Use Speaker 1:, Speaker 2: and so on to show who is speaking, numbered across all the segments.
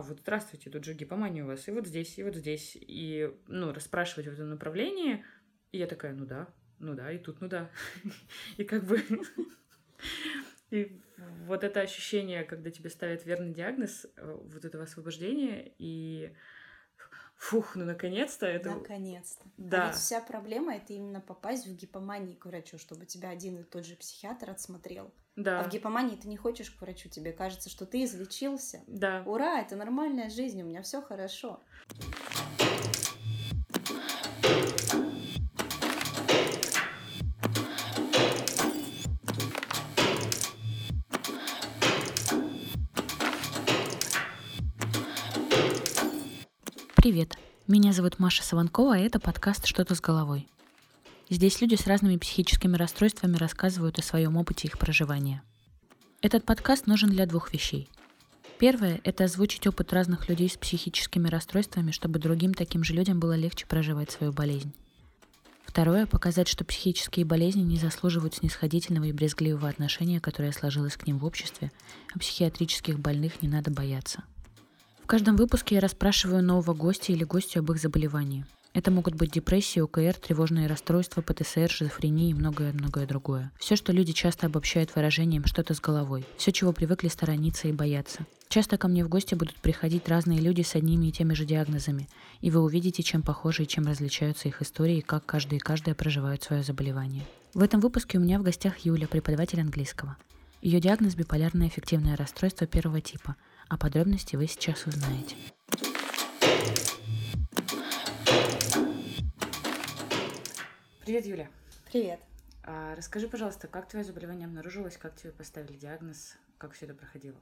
Speaker 1: а вот здравствуйте, тут же гипомания у вас, и вот здесь, и вот здесь, и, ну, расспрашивать в этом направлении, и я такая, ну да, ну да, и тут, ну да. И как бы... И вот это ощущение, когда тебе ставят верный диагноз, э, вот этого освобождения, и Фух, ну наконец-то это...
Speaker 2: Наконец-то. Да. А ведь вся проблема это именно попасть в гипомании к врачу, чтобы тебя один и тот же психиатр отсмотрел. Да. А в гипомании ты не хочешь к врачу, тебе кажется, что ты излечился. Да. Ура, это нормальная жизнь, у меня все хорошо.
Speaker 3: Привет, меня зовут Маша Саванкова, а это подкаст «Что-то с головой». Здесь люди с разными психическими расстройствами рассказывают о своем опыте их проживания. Этот подкаст нужен для двух вещей. Первое – это озвучить опыт разных людей с психическими расстройствами, чтобы другим таким же людям было легче проживать свою болезнь. Второе – показать, что психические болезни не заслуживают снисходительного и брезгливого отношения, которое сложилось к ним в обществе, а психиатрических больных не надо бояться – каждом выпуске я расспрашиваю нового гостя или гостью об их заболевании. Это могут быть депрессия, ОКР, тревожные расстройства, ПТСР, шизофрения и многое-многое другое. Все, что люди часто обобщают выражением «что-то с головой». Все, чего привыкли сторониться и бояться. Часто ко мне в гости будут приходить разные люди с одними и теми же диагнозами, и вы увидите, чем похожи и чем различаются их истории, и как каждый и каждая проживают свое заболевание. В этом выпуске у меня в гостях Юля, преподаватель английского. Ее диагноз – биполярное аффективное расстройство первого типа – а подробности вы сейчас узнаете.
Speaker 1: Привет, Юля.
Speaker 2: Привет.
Speaker 1: А, расскажи, пожалуйста, как твое заболевание обнаружилось, как тебе поставили диагноз, как все это проходило?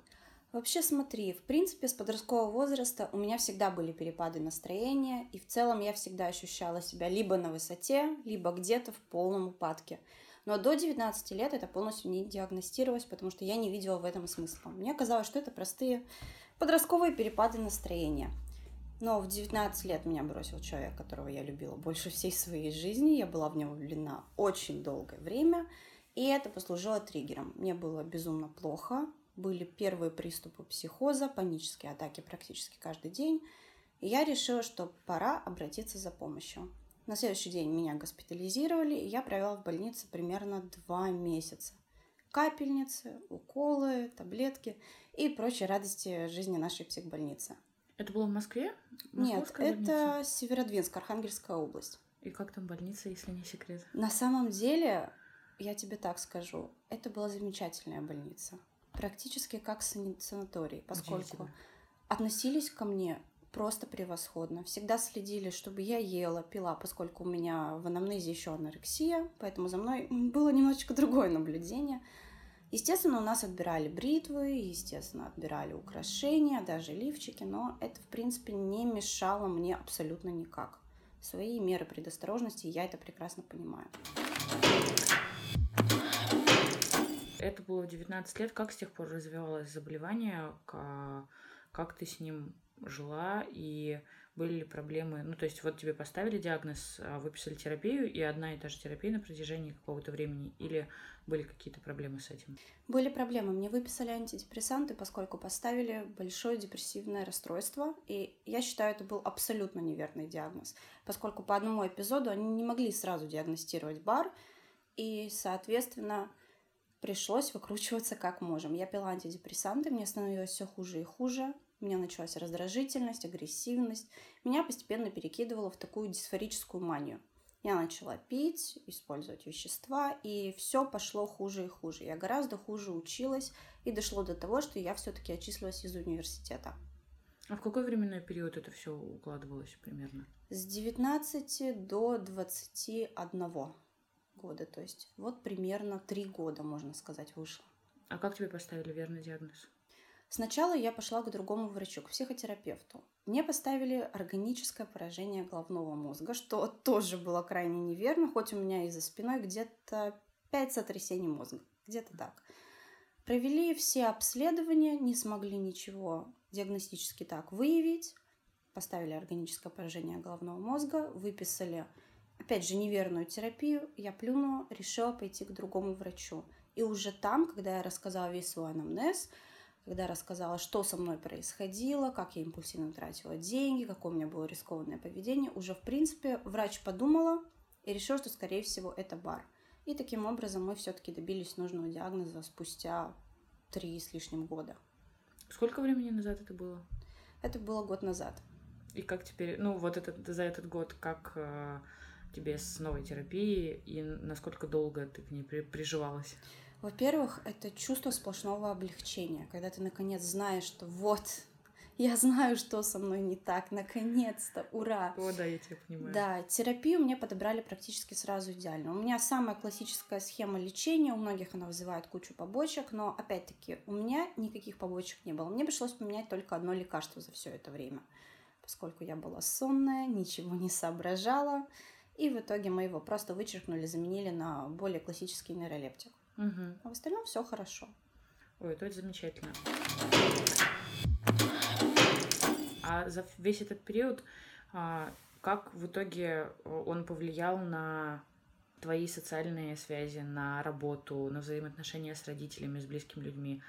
Speaker 2: Вообще смотри, в принципе, с подросткового возраста у меня всегда были перепады настроения, и в целом я всегда ощущала себя либо на высоте, либо где-то в полном упадке. Но до 19 лет это полностью не диагностировалось, потому что я не видела в этом смысла. Мне казалось, что это простые подростковые перепады настроения. Но в 19 лет меня бросил человек, которого я любила больше всей своей жизни. Я была в него влюблена очень долгое время. И это послужило триггером. Мне было безумно плохо. Были первые приступы психоза, панические атаки практически каждый день. И я решила, что пора обратиться за помощью. На следующий день меня госпитализировали, и я провела в больнице примерно два месяца. Капельницы, уколы, таблетки и прочие радости жизни нашей психбольницы.
Speaker 1: Это было в Москве?
Speaker 2: Нет, это Северодвинск, Архангельская область.
Speaker 1: И как там больница, если не секрет?
Speaker 2: На самом деле, я тебе так скажу, это была замечательная больница. Практически как санаторий, поскольку относились ко мне просто превосходно. Всегда следили, чтобы я ела, пила, поскольку у меня в анамнезе еще анорексия, поэтому за мной было немножечко другое наблюдение. Естественно, у нас отбирали бритвы, естественно, отбирали украшения, даже лифчики, но это, в принципе, не мешало мне абсолютно никак. Свои меры предосторожности, я это прекрасно понимаю.
Speaker 1: Это было в 19 лет. Как с тех пор развивалось заболевание? Как ты с ним жила, и были ли проблемы, ну, то есть вот тебе поставили диагноз, а, выписали терапию, и одна и та же терапия на протяжении какого-то времени, или были какие-то проблемы с этим?
Speaker 2: Были проблемы. Мне выписали антидепрессанты, поскольку поставили большое депрессивное расстройство, и я считаю, это был абсолютно неверный диагноз, поскольку по одному эпизоду они не могли сразу диагностировать бар, и, соответственно, пришлось выкручиваться как можем. Я пила антидепрессанты, мне становилось все хуже и хуже, у меня началась раздражительность, агрессивность. Меня постепенно перекидывало в такую дисфорическую манию. Я начала пить, использовать вещества, и все пошло хуже и хуже. Я гораздо хуже училась, и дошло до того, что я все-таки отчислилась из университета.
Speaker 1: А в какой временной период это все укладывалось примерно?
Speaker 2: С 19 до 21 года. То есть вот примерно три года, можно сказать, вышло.
Speaker 1: А как тебе поставили верный диагноз?
Speaker 2: Сначала я пошла к другому врачу, к психотерапевту. Мне поставили органическое поражение головного мозга, что тоже было крайне неверно, хоть у меня и за спиной где-то 5 сотрясений мозга, где-то так. Провели все обследования, не смогли ничего диагностически так выявить. Поставили органическое поражение головного мозга, выписали, опять же, неверную терапию. Я плюнула, решила пойти к другому врачу. И уже там, когда я рассказала весь свой анамнез, когда рассказала, что со мной происходило, как я импульсивно тратила деньги, какое у меня было рискованное поведение, уже, в принципе, врач подумала и решила, что, скорее всего, это бар. И таким образом мы все-таки добились нужного диагноза спустя три с лишним года.
Speaker 1: Сколько времени назад это было?
Speaker 2: Это было год назад.
Speaker 1: И как теперь, ну вот этот, за этот год, как э, тебе с новой терапией и насколько долго ты к ней при, приживалась?
Speaker 2: Во-первых, это чувство сплошного облегчения, когда ты наконец знаешь, что вот, я знаю, что со мной не так, наконец-то, ура.
Speaker 1: О, да, я тебя понимаю.
Speaker 2: Да, терапию мне подобрали практически сразу идеально. У меня самая классическая схема лечения, у многих она вызывает кучу побочек, но опять-таки у меня никаких побочек не было. Мне пришлось поменять только одно лекарство за все это время, поскольку я была сонная, ничего не соображала, и в итоге мы его просто вычеркнули, заменили на более классический нейролептик.
Speaker 1: Угу.
Speaker 2: А в остальном все хорошо.
Speaker 1: Ой, это замечательно. А за весь этот период, а, как в итоге он повлиял на твои социальные связи, на работу, на взаимоотношения с родителями, с близкими людьми?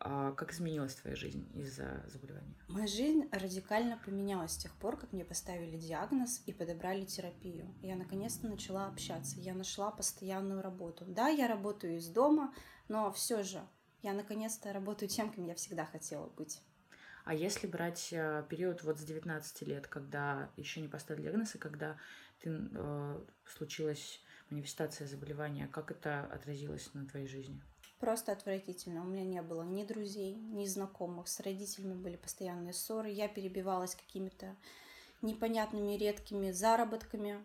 Speaker 1: А как изменилась твоя жизнь из-за заболевания?
Speaker 2: Моя жизнь радикально поменялась с тех пор, как мне поставили диагноз и подобрали терапию. Я наконец-то начала общаться. Я нашла постоянную работу. Да, я работаю из дома, но все же я наконец-то работаю тем, кем я всегда хотела быть.
Speaker 1: А если брать э, период вот с 19 лет, когда еще не поставили диагноз, и когда ты, э, случилась манифестация заболевания, как это отразилось на твоей жизни?
Speaker 2: Просто отвратительно. У меня не было ни друзей, ни знакомых. С родителями были постоянные ссоры. Я перебивалась какими-то непонятными редкими заработками,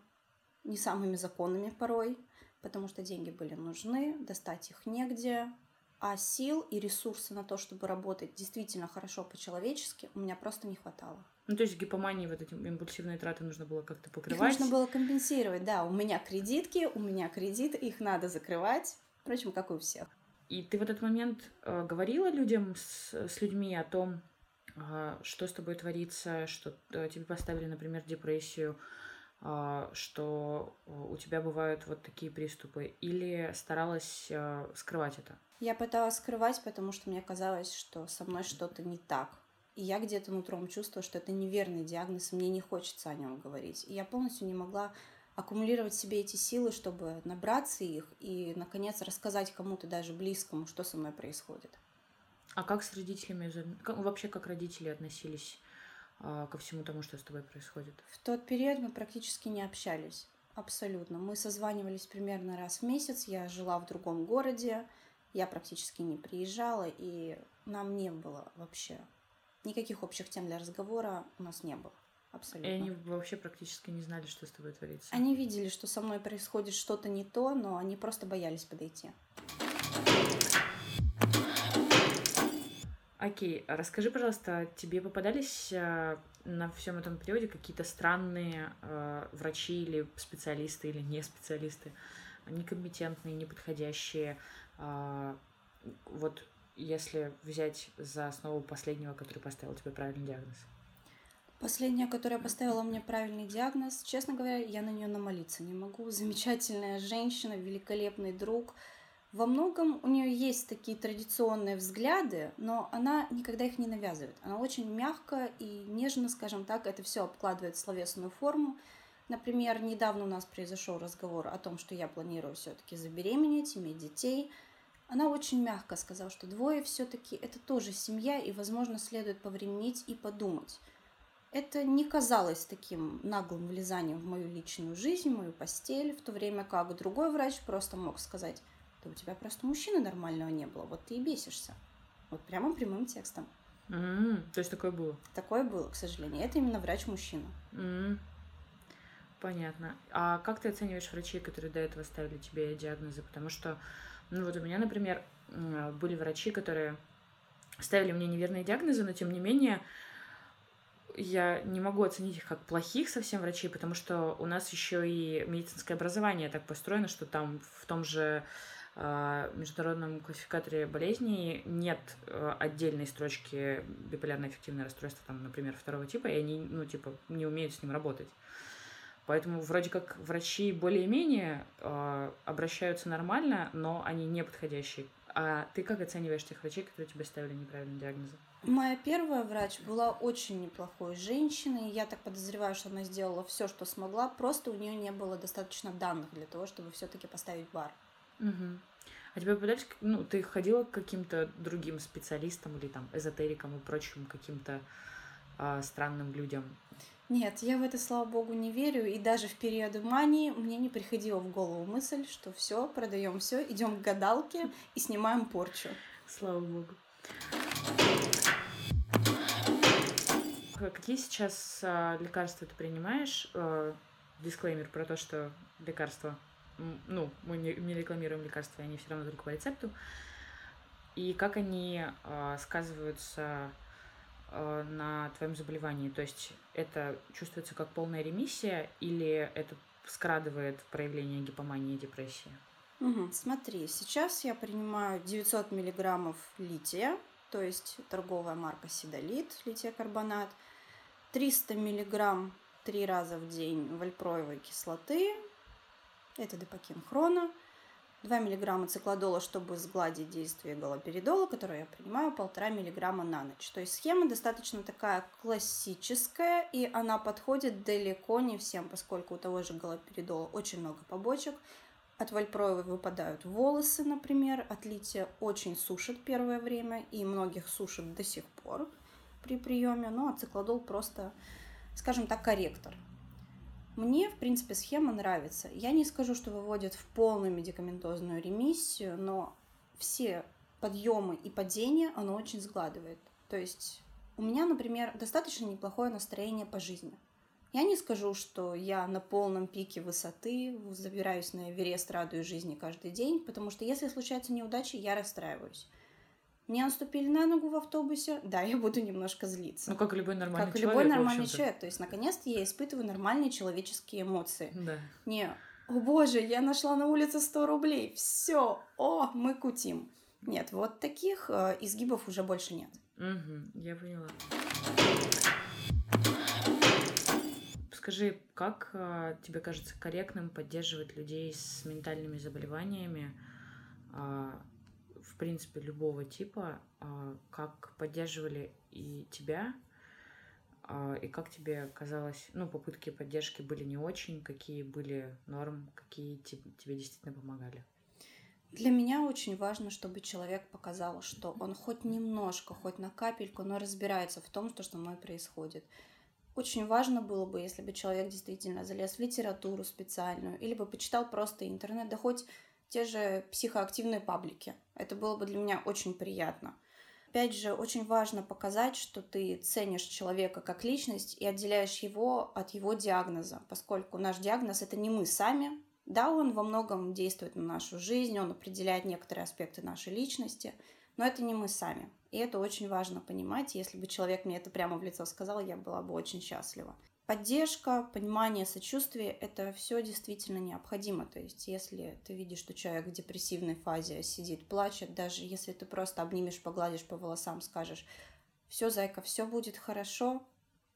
Speaker 2: не самыми законными порой, потому что деньги были нужны, достать их негде, а сил и ресурсы на то, чтобы работать действительно хорошо по-человечески, у меня просто не хватало.
Speaker 1: Ну, то есть гипомании, вот эти импульсивные траты нужно было как-то покрывать?
Speaker 2: Их нужно было компенсировать, да. У меня кредитки, у меня кредиты, их надо закрывать. Впрочем, как и у всех.
Speaker 1: И ты в этот момент э, говорила людям с, с людьми о том, э, что с тобой творится, что э, тебе поставили, например, депрессию, э, что у тебя бывают вот такие приступы, или старалась э, скрывать это?
Speaker 2: Я пыталась скрывать, потому что мне казалось, что со мной что-то не так. И я где-то нутром чувствовала, что это неверный диагноз, и мне не хочется о нем говорить. И я полностью не могла аккумулировать в себе эти силы, чтобы набраться их и, наконец, рассказать кому-то даже близкому, что со мной происходит.
Speaker 1: А как с родителями, вообще как родители относились а, ко всему тому, что с тобой происходит?
Speaker 2: В тот период мы практически не общались. Абсолютно. Мы созванивались примерно раз в месяц. Я жила в другом городе. Я практически не приезжала, и нам не было вообще никаких общих тем для разговора у нас не было. Абсолютно.
Speaker 1: И они вообще практически не знали, что с тобой творится.
Speaker 2: Они видели, что со мной происходит что-то не то, но они просто боялись подойти.
Speaker 1: Окей, расскажи, пожалуйста, тебе попадались э, на всем этом периоде какие-то странные э, врачи или специалисты или не специалисты, некомпетентные, неподходящие? Э, вот если взять за основу последнего, который поставил тебе правильный диагноз.
Speaker 2: Последняя, которая поставила мне правильный диагноз, честно говоря, я на нее намолиться не могу. Замечательная женщина, великолепный друг. Во многом у нее есть такие традиционные взгляды, но она никогда их не навязывает. Она очень мягко и нежно, скажем так, это все обкладывает словесную форму. Например, недавно у нас произошел разговор о том, что я планирую все-таки забеременеть, иметь детей. Она очень мягко сказала, что двое все-таки это тоже семья, и, возможно, следует повременить и подумать это не казалось таким наглым влезанием в мою личную жизнь, в мою постель, в то время как другой врач просто мог сказать, да у тебя просто мужчины нормального не было, вот ты и бесишься. Вот прямо прямым текстом.
Speaker 1: Mm-hmm. То есть такое было?
Speaker 2: Такое было, к сожалению. Это именно врач-мужчина.
Speaker 1: Mm-hmm. Понятно. А как ты оцениваешь врачей, которые до этого ставили тебе диагнозы? Потому что, ну вот у меня, например, были врачи, которые ставили мне неверные диагнозы, но тем не менее я не могу оценить их как плохих совсем врачей, потому что у нас еще и медицинское образование так построено, что там в том же э, международном классификаторе болезней нет э, отдельной строчки биполярное эффективное расстройство, там, например, второго типа, и они, ну, типа, не умеют с ним работать. Поэтому вроде как врачи более-менее э, обращаются нормально, но они не подходящие. А ты как оцениваешь тех врачей, которые тебе ставили неправильные диагнозы?
Speaker 2: Моя первая врач была очень неплохой женщиной. Я так подозреваю, что она сделала все, что смогла. Просто у нее не было достаточно данных для того, чтобы все-таки поставить бар.
Speaker 1: Угу. А тебе попадались, ну, ты ходила к каким-то другим специалистам или там эзотерикам и прочим каким-то а, странным людям?
Speaker 2: Нет, я в это, слава богу, не верю. И даже в периоды мании мне не приходила в голову мысль, что все, продаем все, идем к гадалке и снимаем порчу.
Speaker 1: Слава богу. Какие сейчас а, лекарства ты принимаешь? А, дисклеймер про то, что лекарства, ну, мы не, не рекламируем лекарства, они все равно только по рецепту. И как они а, сказываются а, на твоем заболевании? То есть это чувствуется как полная ремиссия или это скрадывает проявление гипомании и депрессии?
Speaker 2: Угу. Смотри, сейчас я принимаю 900 миллиграммов лития, то есть торговая марка Сидолит, лития-карбонат, 300 миллиграмм три раза в день вальпроевой кислоты, это депокин хрона, 2 мг циклодола, чтобы сгладить действие галоперидола, которое я принимаю, 1,5 мг на ночь. То есть схема достаточно такая классическая, и она подходит далеко не всем, поскольку у того же галоперидола очень много побочек. От вальпроевой выпадают волосы, например, от лития очень сушит первое время, и многих сушит до сих пор при приеме, ну а циклодол просто, скажем так, корректор. Мне, в принципе, схема нравится. Я не скажу, что выводит в полную медикаментозную ремиссию, но все подъемы и падения оно очень сгладывает. То есть у меня, например, достаточно неплохое настроение по жизни. Я не скажу, что я на полном пике высоты, забираюсь на Эверест, радуюсь жизни каждый день, потому что если случаются неудачи, я расстраиваюсь. Мне наступили на ногу в автобусе, да, я буду немножко злиться.
Speaker 1: Ну, как любой нормальный
Speaker 2: как
Speaker 1: человек.
Speaker 2: Как любой нормальный человек. То есть, наконец-то я испытываю нормальные человеческие эмоции.
Speaker 1: Да.
Speaker 2: Не, о боже, я нашла на улице 100 рублей, все, о, мы кутим. Нет, вот таких э, изгибов уже больше нет.
Speaker 1: Угу, я поняла. Скажи, как э, тебе кажется корректным поддерживать людей с ментальными заболеваниями, э, в принципе, любого типа, а, как поддерживали и тебя, а, и как тебе казалось, ну, попытки поддержки были не очень, какие были норм, какие тебе действительно помогали?
Speaker 2: Для меня очень важно, чтобы человек показал, что он хоть немножко, хоть на капельку, но разбирается в том, что со мной происходит. Очень важно было бы, если бы человек действительно залез в литературу специальную, или бы почитал просто интернет, да хоть те же психоактивные паблики. Это было бы для меня очень приятно. Опять же, очень важно показать, что ты ценишь человека как личность и отделяешь его от его диагноза, поскольку наш диагноз это не мы сами. Да, он во многом действует на нашу жизнь, он определяет некоторые аспекты нашей личности, но это не мы сами. И это очень важно понимать. Если бы человек мне это прямо в лицо сказал, я была бы очень счастлива. Поддержка, понимание, сочувствие – это все действительно необходимо. То есть, если ты видишь, что человек в депрессивной фазе сидит, плачет, даже если ты просто обнимешь, погладишь по волосам, скажешь, все, зайка, все будет хорошо,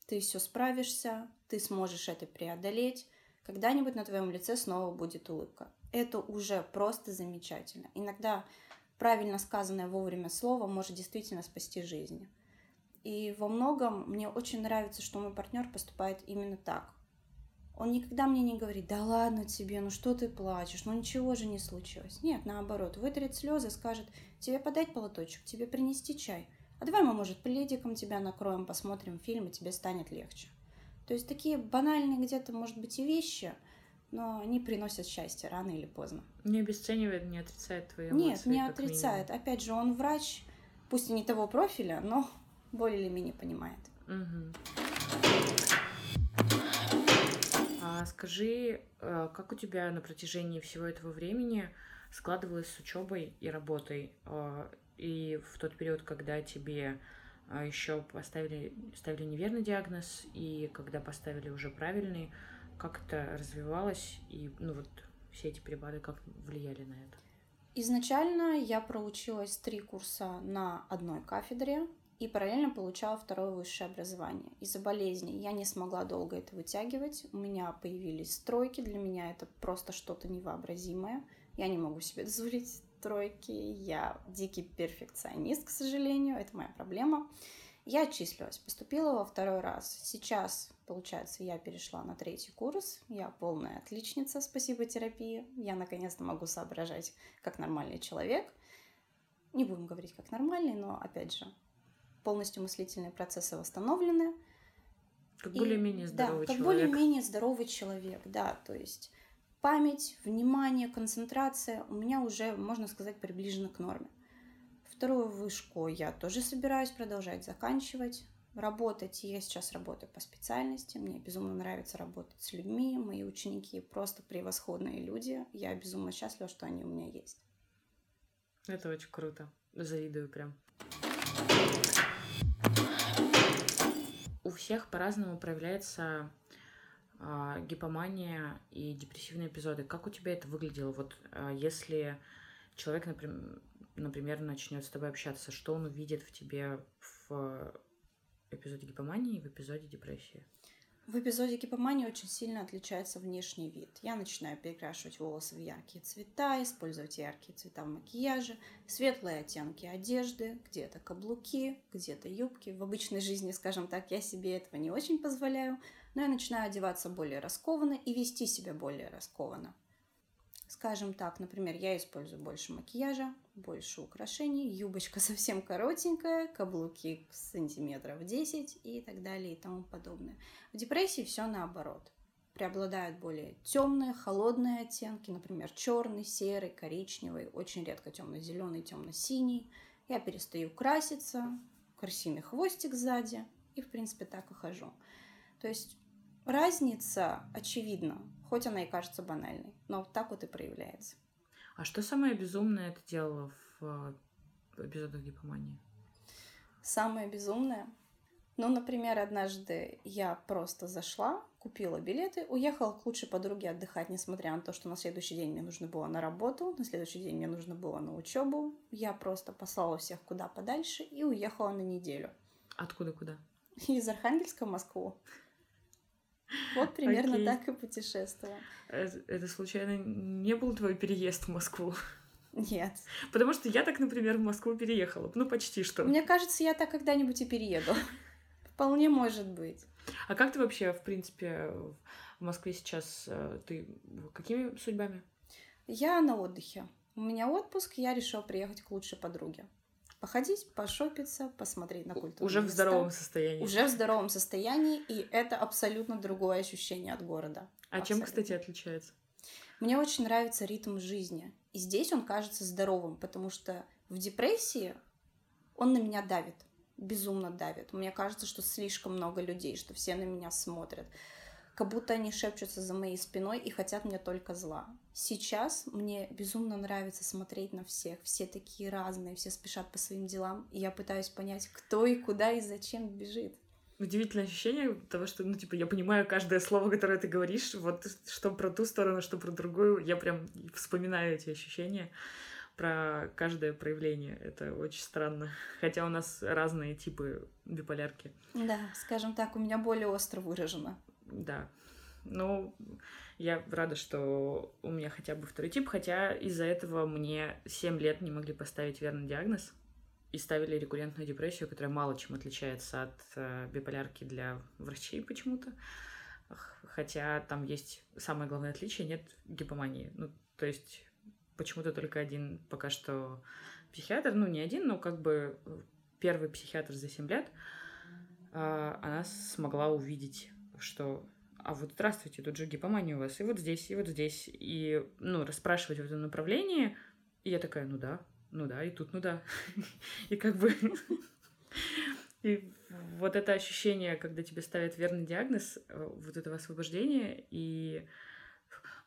Speaker 2: ты все справишься, ты сможешь это преодолеть, когда-нибудь на твоем лице снова будет улыбка. Это уже просто замечательно. Иногда правильно сказанное вовремя слово может действительно спасти жизнь. И во многом мне очень нравится, что мой партнер поступает именно так. Он никогда мне не говорит, да ладно тебе, ну что ты плачешь, ну ничего же не случилось. Нет, наоборот, вытрет слезы, скажет, тебе подать полоточек, тебе принести чай. А давай мы, может, пледиком тебя накроем, посмотрим фильм, и тебе станет легче. То есть такие банальные где-то, может быть, и вещи, но они приносят счастье рано или поздно.
Speaker 1: Не обесценивает, не отрицает твои эмоции.
Speaker 2: Нет, не отрицает. Минимум. Опять же, он врач, пусть и не того профиля, но более или менее понимает.
Speaker 1: Угу. А скажи, э, как у тебя на протяжении всего этого времени складывалось с учебой и работой? Э, и в тот период, когда тебе э, еще поставили, ставили неверный диагноз, и когда поставили уже правильный, как это развивалось, и ну вот все эти перепады как влияли на это?
Speaker 2: Изначально я проучилась три курса на одной кафедре, и параллельно получала второе высшее образование. Из-за болезни я не смогла долго это вытягивать. У меня появились стройки, для меня это просто что-то невообразимое. Я не могу себе дозволить тройки. Я дикий перфекционист, к сожалению. Это моя проблема. Я отчислилась, поступила во второй раз. Сейчас, получается, я перешла на третий курс. Я полная отличница, спасибо терапии. Я наконец-то могу соображать как нормальный человек. Не будем говорить как нормальный, но, опять же, полностью мыслительные процессы восстановлены.
Speaker 1: Как более-менее здоровый
Speaker 2: да, как
Speaker 1: человек.
Speaker 2: более-менее здоровый человек, да, то есть память, внимание, концентрация у меня уже, можно сказать, приближена к норме. Вторую вышку я тоже собираюсь продолжать заканчивать. Работать, я сейчас работаю по специальности, мне безумно нравится работать с людьми, мои ученики просто превосходные люди, я безумно счастлива, что они у меня есть.
Speaker 1: Это очень круто, завидую прям. У всех по-разному проявляется э, гипомания и депрессивные эпизоды. Как у тебя это выглядело? Вот э, если человек, например, например, начнет с тобой общаться, что он увидит в тебе в эпизоде гипомании и в эпизоде депрессии?
Speaker 2: В эпизоде гипомании очень сильно отличается внешний вид. Я начинаю перекрашивать волосы в яркие цвета, использовать яркие цвета в макияже, светлые оттенки одежды, где-то каблуки, где-то юбки. В обычной жизни, скажем так, я себе этого не очень позволяю, но я начинаю одеваться более раскованно и вести себя более раскованно. Скажем так, например, я использую больше макияжа, больше украшений, юбочка совсем коротенькая, каблуки сантиметров 10 и так далее и тому подобное. В депрессии все наоборот. Преобладают более темные, холодные оттенки, например, черный, серый, коричневый, очень редко темно-зеленый, темно-синий. Я перестаю краситься, красивый хвостик сзади, и, в принципе, так и хожу. То есть разница очевидна хоть она и кажется банальной, но так вот и проявляется.
Speaker 1: А что самое безумное ты делала в э, эпизодах гипомании?
Speaker 2: Самое безумное? Ну, например, однажды я просто зашла, купила билеты, уехала к лучшей подруге отдыхать, несмотря на то, что на следующий день мне нужно было на работу, на следующий день мне нужно было на учебу. Я просто послала всех куда подальше и уехала на неделю.
Speaker 1: Откуда куда?
Speaker 2: Из Архангельска в Москву. Вот примерно Окей. так и путешествовала.
Speaker 1: Это, это случайно не был твой переезд в Москву?
Speaker 2: Нет.
Speaker 1: Потому что я так, например, в Москву переехала. Ну, почти что.
Speaker 2: Мне кажется, я так когда-нибудь и перееду. Вполне может быть.
Speaker 1: А как ты вообще, в принципе, в Москве сейчас? Э, ты какими судьбами?
Speaker 2: Я на отдыхе. У меня отпуск, я решила приехать к лучшей подруге походить, пошопиться, посмотреть на культуру.
Speaker 1: Уже места. в здоровом состоянии.
Speaker 2: Уже в здоровом состоянии, и это абсолютно другое ощущение от города.
Speaker 1: А абсолютно. чем, кстати, отличается?
Speaker 2: Мне очень нравится ритм жизни. И здесь он кажется здоровым, потому что в депрессии он на меня давит, безумно давит. Мне кажется, что слишком много людей, что все на меня смотрят как будто они шепчутся за моей спиной и хотят мне только зла. Сейчас мне безумно нравится смотреть на всех. Все такие разные, все спешат по своим делам. И я пытаюсь понять, кто и куда и зачем бежит.
Speaker 1: Удивительное ощущение того, что, ну, типа, я понимаю каждое слово, которое ты говоришь, вот что про ту сторону, что про другую. Я прям вспоминаю эти ощущения про каждое проявление. Это очень странно. Хотя у нас разные типы биполярки.
Speaker 2: Да, скажем так, у меня более остро выражено
Speaker 1: да. Ну, я рада, что у меня хотя бы второй тип, хотя из-за этого мне 7 лет не могли поставить верный диагноз и ставили рекуррентную депрессию, которая мало чем отличается от э, биполярки для врачей почему-то. Хотя там есть самое главное отличие, нет гипомании. Ну, то есть почему-то только один пока что психиатр, ну, не один, но как бы первый психиатр за 7 лет, э, она смогла увидеть что а вот здравствуйте, тут же гипомания у вас, и вот здесь, и вот здесь, и, ну, расспрашивать в этом направлении, и я такая, ну да, ну да, и тут, ну да, и как бы, и вот это ощущение, когда тебе ставят верный диагноз, э, вот этого освобождения, и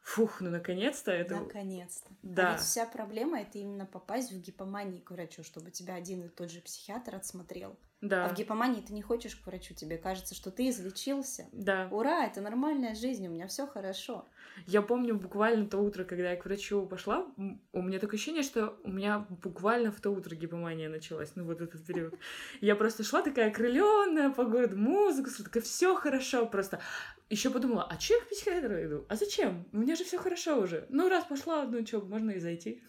Speaker 1: Фух, ну наконец-то это...
Speaker 2: Наконец-то. Да. А ведь вся проблема это именно попасть в гипоманию к врачу, чтобы тебя один и тот же психиатр отсмотрел. Да. А в гипомании ты не хочешь к врачу, тебе кажется, что ты излечился. Да. Ура, это нормальная жизнь, у меня все хорошо.
Speaker 1: Я помню буквально то утро, когда я к врачу пошла, у меня такое ощущение, что у меня буквально в то утро гипомания началась, ну вот этот период. Я просто шла такая окрыленная по городу, музыку, такая все хорошо просто. Еще подумала, а че я к психиатру иду? А зачем? У меня же все хорошо уже. Ну, раз пошла, ну что, можно и зайти.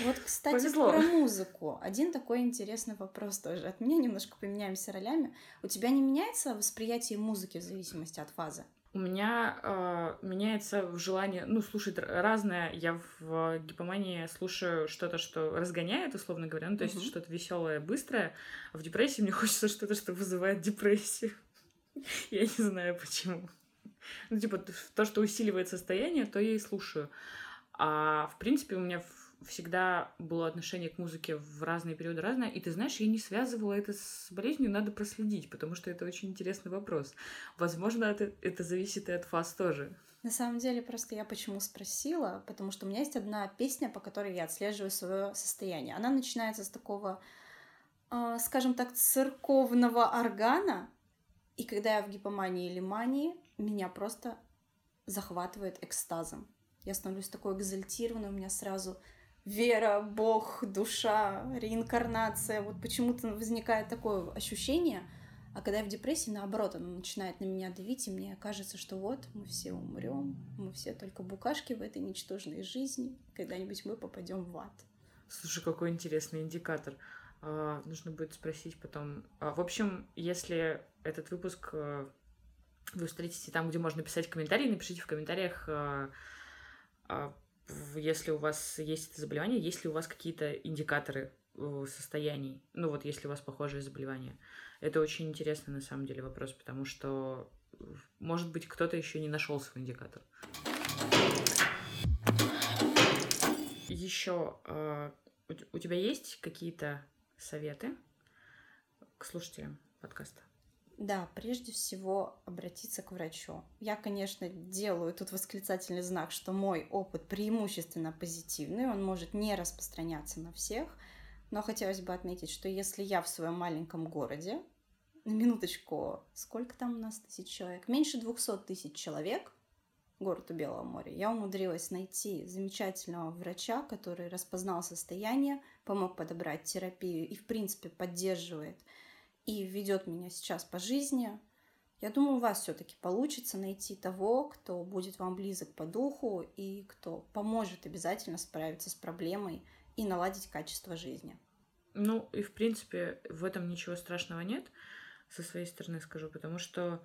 Speaker 2: Вот, кстати,
Speaker 1: Повезло.
Speaker 2: про музыку. Один такой интересный вопрос тоже. От меня немножко поменяемся ролями. У тебя не меняется восприятие музыки в зависимости от фазы?
Speaker 1: У меня э, меняется желание, ну, слушать разное. Я в гипомании слушаю что-то, что разгоняет, условно говоря, ну, то есть
Speaker 2: Мгм.
Speaker 1: что-то веселое, быстрое. А в депрессии мне хочется что-то, что вызывает депрессию. Я не знаю почему. Ну, типа, то, что усиливает состояние, то я и слушаю. А в принципе, у меня в- всегда было отношение к музыке в разные периоды разное. И ты знаешь, я не связывала это с болезнью, надо проследить, потому что это очень интересный вопрос. Возможно, это, это зависит и от фаз тоже.
Speaker 2: На самом деле, просто я почему спросила, потому что у меня есть одна песня, по которой я отслеживаю свое состояние. Она начинается с такого, э, скажем так, церковного органа, и когда я в гипомании или мании, меня просто захватывает экстазом. Я становлюсь такой экзальтированной, у меня сразу вера, Бог, душа, реинкарнация. Вот почему-то возникает такое ощущение, а когда я в депрессии, наоборот, оно начинает на меня давить, и мне кажется, что вот мы все умрем, мы все только букашки в этой ничтожной жизни, когда-нибудь мы попадем в ад.
Speaker 1: Слушай, какой интересный индикатор. А, нужно будет спросить потом. А, в общем, если этот выпуск э, вы встретите там, где можно писать комментарии, напишите в комментариях, а, а, если у вас есть это заболевание, есть ли у вас какие-то индикаторы э, состояний. Ну вот, если у вас похожие заболевания. Это очень интересный на самом деле вопрос, потому что, может быть, кто-то еще не нашел свой индикатор. Еще т- у тебя есть какие-то советы к слушателям подкаста?
Speaker 2: Да, прежде всего обратиться к врачу. Я, конечно, делаю тут восклицательный знак, что мой опыт преимущественно позитивный, он может не распространяться на всех, но хотелось бы отметить, что если я в своем маленьком городе, минуточку, сколько там у нас тысяч человек? Меньше 200 тысяч человек, город у Белого моря, я умудрилась найти замечательного врача, который распознал состояние, помог подобрать терапию и, в принципе, поддерживает и ведет меня сейчас по жизни. Я думаю, у вас все-таки получится найти того, кто будет вам близок по духу и кто поможет обязательно справиться с проблемой и наладить качество жизни.
Speaker 1: Ну, и в принципе, в этом ничего страшного нет, со своей стороны скажу, потому что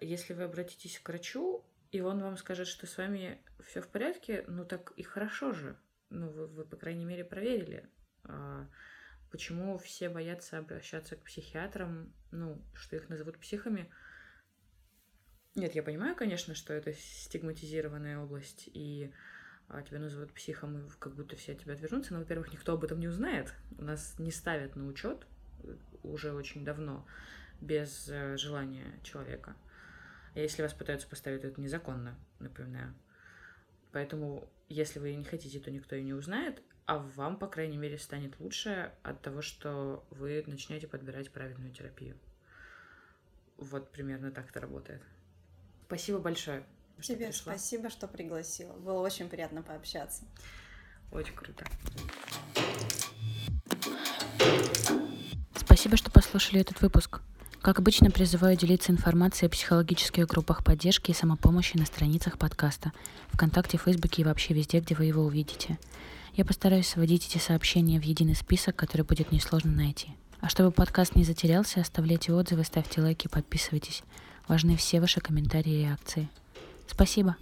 Speaker 1: если вы обратитесь к врачу, и он вам скажет, что с вами все в порядке, ну так и хорошо же. Ну, вы, вы по крайней мере, проверили. Почему все боятся обращаться к психиатрам, ну, что их назовут психами? Нет, я понимаю, конечно, что это стигматизированная область, и а, тебя назовут психом, и как будто все от тебя отвернутся. Но, во-первых, никто об этом не узнает. У нас не ставят на учет уже очень давно без э, желания человека. А если вас пытаются поставить, то это незаконно, напоминаю. Поэтому, если вы не хотите, то никто и не узнает, а вам, по крайней мере, станет лучше от того, что вы начнете подбирать правильную терапию. Вот примерно так это работает. Спасибо большое. что
Speaker 2: Тебе
Speaker 1: пришла.
Speaker 2: спасибо, что пригласила. Было очень приятно пообщаться.
Speaker 1: Очень круто.
Speaker 3: Спасибо, что послушали этот выпуск. Как обычно, призываю делиться информацией о психологических группах поддержки и самопомощи на страницах подкаста, ВКонтакте, Фейсбуке и вообще везде, где вы его увидите. Я постараюсь сводить эти сообщения в единый список, который будет несложно найти. А чтобы подкаст не затерялся, оставляйте отзывы, ставьте лайки, подписывайтесь. Важны все ваши комментарии и реакции. Спасибо.